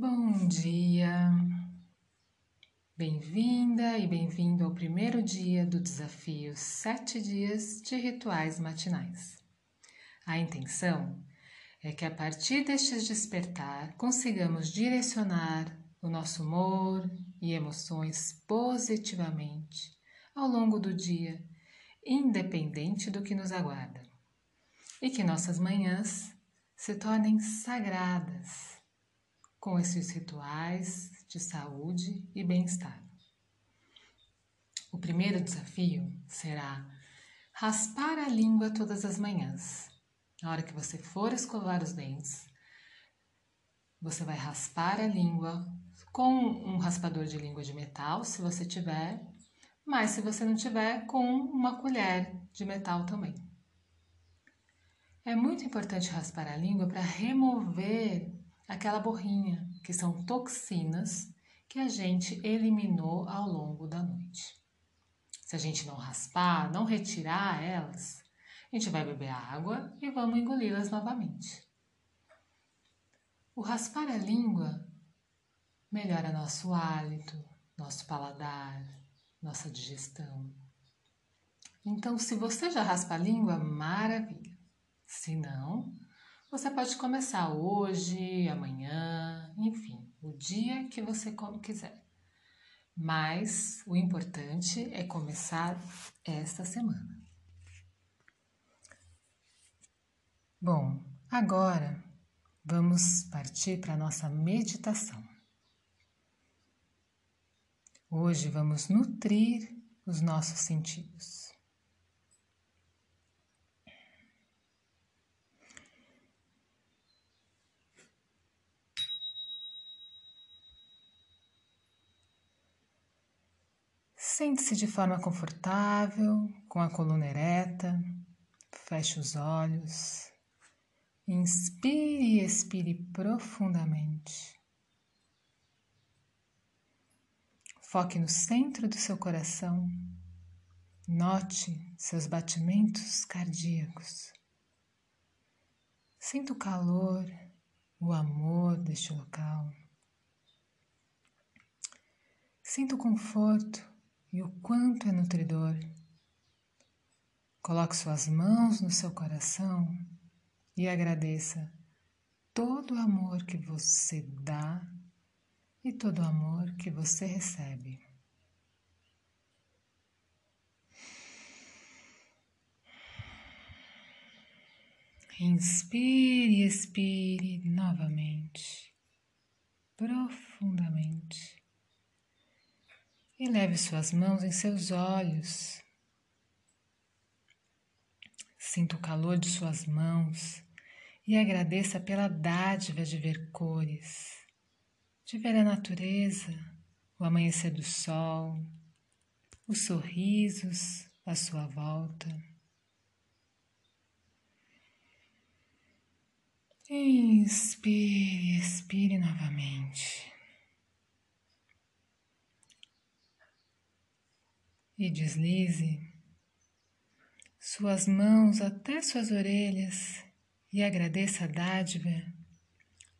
Bom dia, bem-vinda e bem-vindo ao primeiro dia do desafio Sete Dias de Rituais Matinais. A intenção é que a partir destes despertar consigamos direcionar o nosso humor e emoções positivamente ao longo do dia, independente do que nos aguarda, e que nossas manhãs se tornem sagradas com esses rituais de saúde e bem-estar. O primeiro desafio será raspar a língua todas as manhãs. Na hora que você for escovar os dentes, você vai raspar a língua com um raspador de língua de metal, se você tiver, mas se você não tiver, com uma colher de metal também. É muito importante raspar a língua para remover aquela borrinha, que são toxinas que a gente eliminou ao longo da noite. Se a gente não raspar, não retirar elas, a gente vai beber água e vamos engoli-las novamente. O raspar a língua melhora nosso hálito, nosso paladar, nossa digestão. Então, se você já raspa a língua, maravilha. Se não, você pode começar hoje, amanhã, enfim, o dia que você como quiser. Mas o importante é começar esta semana. Bom, agora vamos partir para a nossa meditação. Hoje vamos nutrir os nossos sentidos. Sente-se de forma confortável, com a coluna ereta, feche os olhos, inspire e expire profundamente. Foque no centro do seu coração, note seus batimentos cardíacos. Sinta o calor, o amor deste local. Sinta o conforto e o quanto é nutridor. Coloque suas mãos no seu coração e agradeça todo o amor que você dá e todo o amor que você recebe. Inspire e expire novamente, profundamente leve suas mãos em seus olhos. Sinta o calor de suas mãos e agradeça pela dádiva de ver cores, de ver a natureza, o amanhecer do sol, os sorrisos à sua volta. Inspire, expire novamente. E deslize suas mãos até suas orelhas e agradeça a dádiva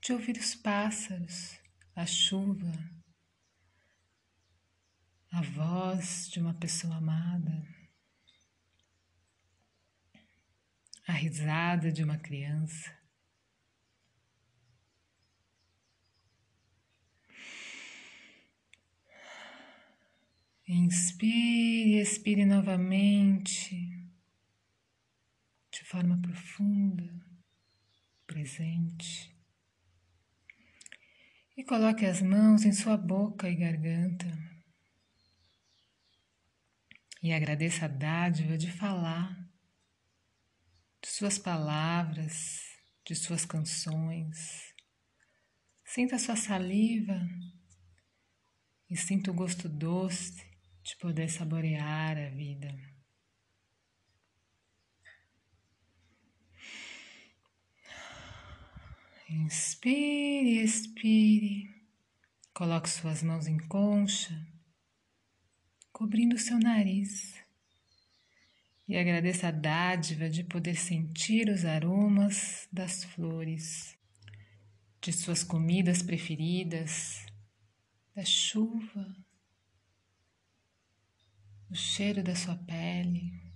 de ouvir os pássaros, a chuva, a voz de uma pessoa amada, a risada de uma criança. Inspire, expire novamente, de forma profunda, presente. E coloque as mãos em sua boca e garganta. E agradeça a dádiva de falar, de suas palavras, de suas canções. Sinta a sua saliva e sinta o gosto doce de poder saborear a vida. Inspire, expire. Coloque suas mãos em concha, cobrindo seu nariz. E agradeça a dádiva de poder sentir os aromas das flores. de suas comidas preferidas, da chuva, o cheiro da sua pele.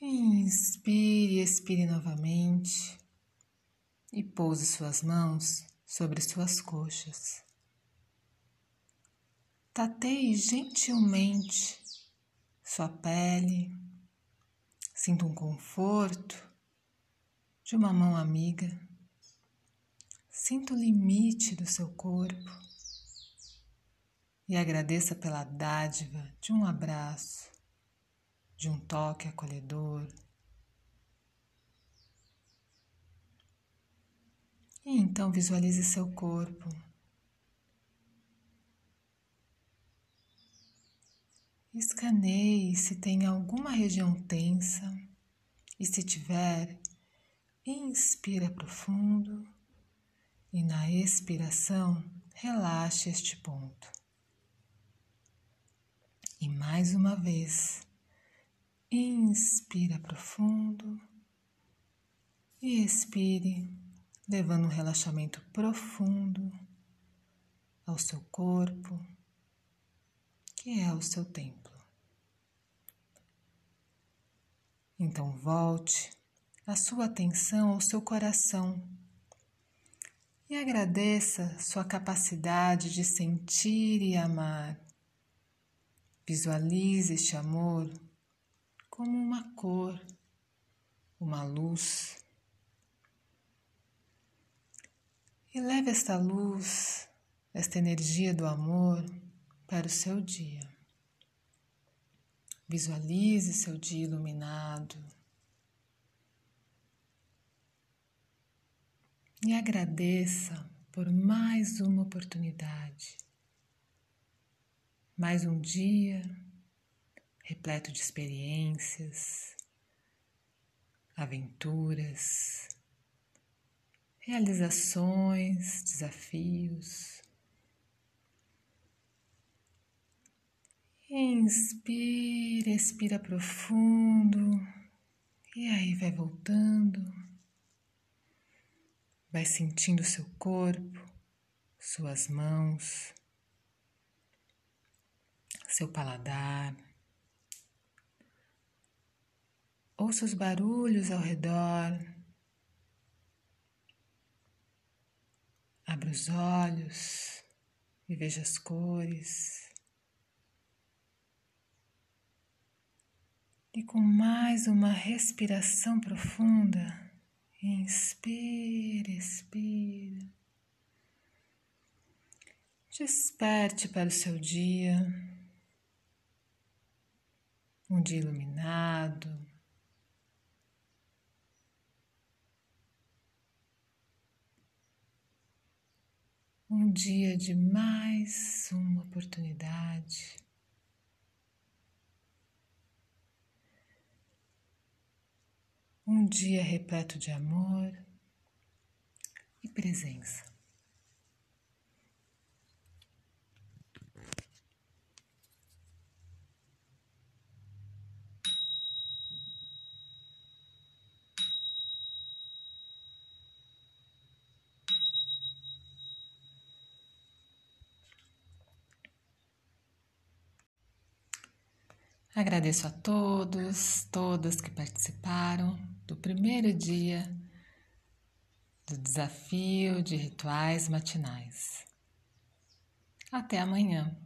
Inspire, expire novamente e pouse suas mãos sobre suas coxas. Tateie gentilmente sua pele, sinta um conforto de uma mão amiga, sinta o limite do seu corpo e agradeça pela dádiva de um abraço de um toque acolhedor. E então visualize seu corpo. Escaneie se tem alguma região tensa e se tiver, inspira profundo e na expiração relaxe este ponto. E mais uma vez, Inspira profundo e expire, levando um relaxamento profundo ao seu corpo, que é o seu templo. Então volte a sua atenção ao seu coração e agradeça sua capacidade de sentir e amar. Visualize este amor como uma cor, uma luz. E leve esta luz, esta energia do amor para o seu dia. Visualize seu dia iluminado. E agradeça por mais uma oportunidade, mais um dia repleto de experiências, aventuras, realizações, desafios. Inspira, expira profundo e aí vai voltando, vai sentindo seu corpo, suas mãos, seu paladar. Ouça os barulhos ao redor. Abra os olhos e veja as cores. E com mais uma respiração profunda, inspira, expira. Desperte para o seu dia, um dia iluminado, um dia de mais uma oportunidade. Um dia repleto de amor e presença. Agradeço a todos, todas que participaram do primeiro dia do desafio de rituais matinais. Até amanhã.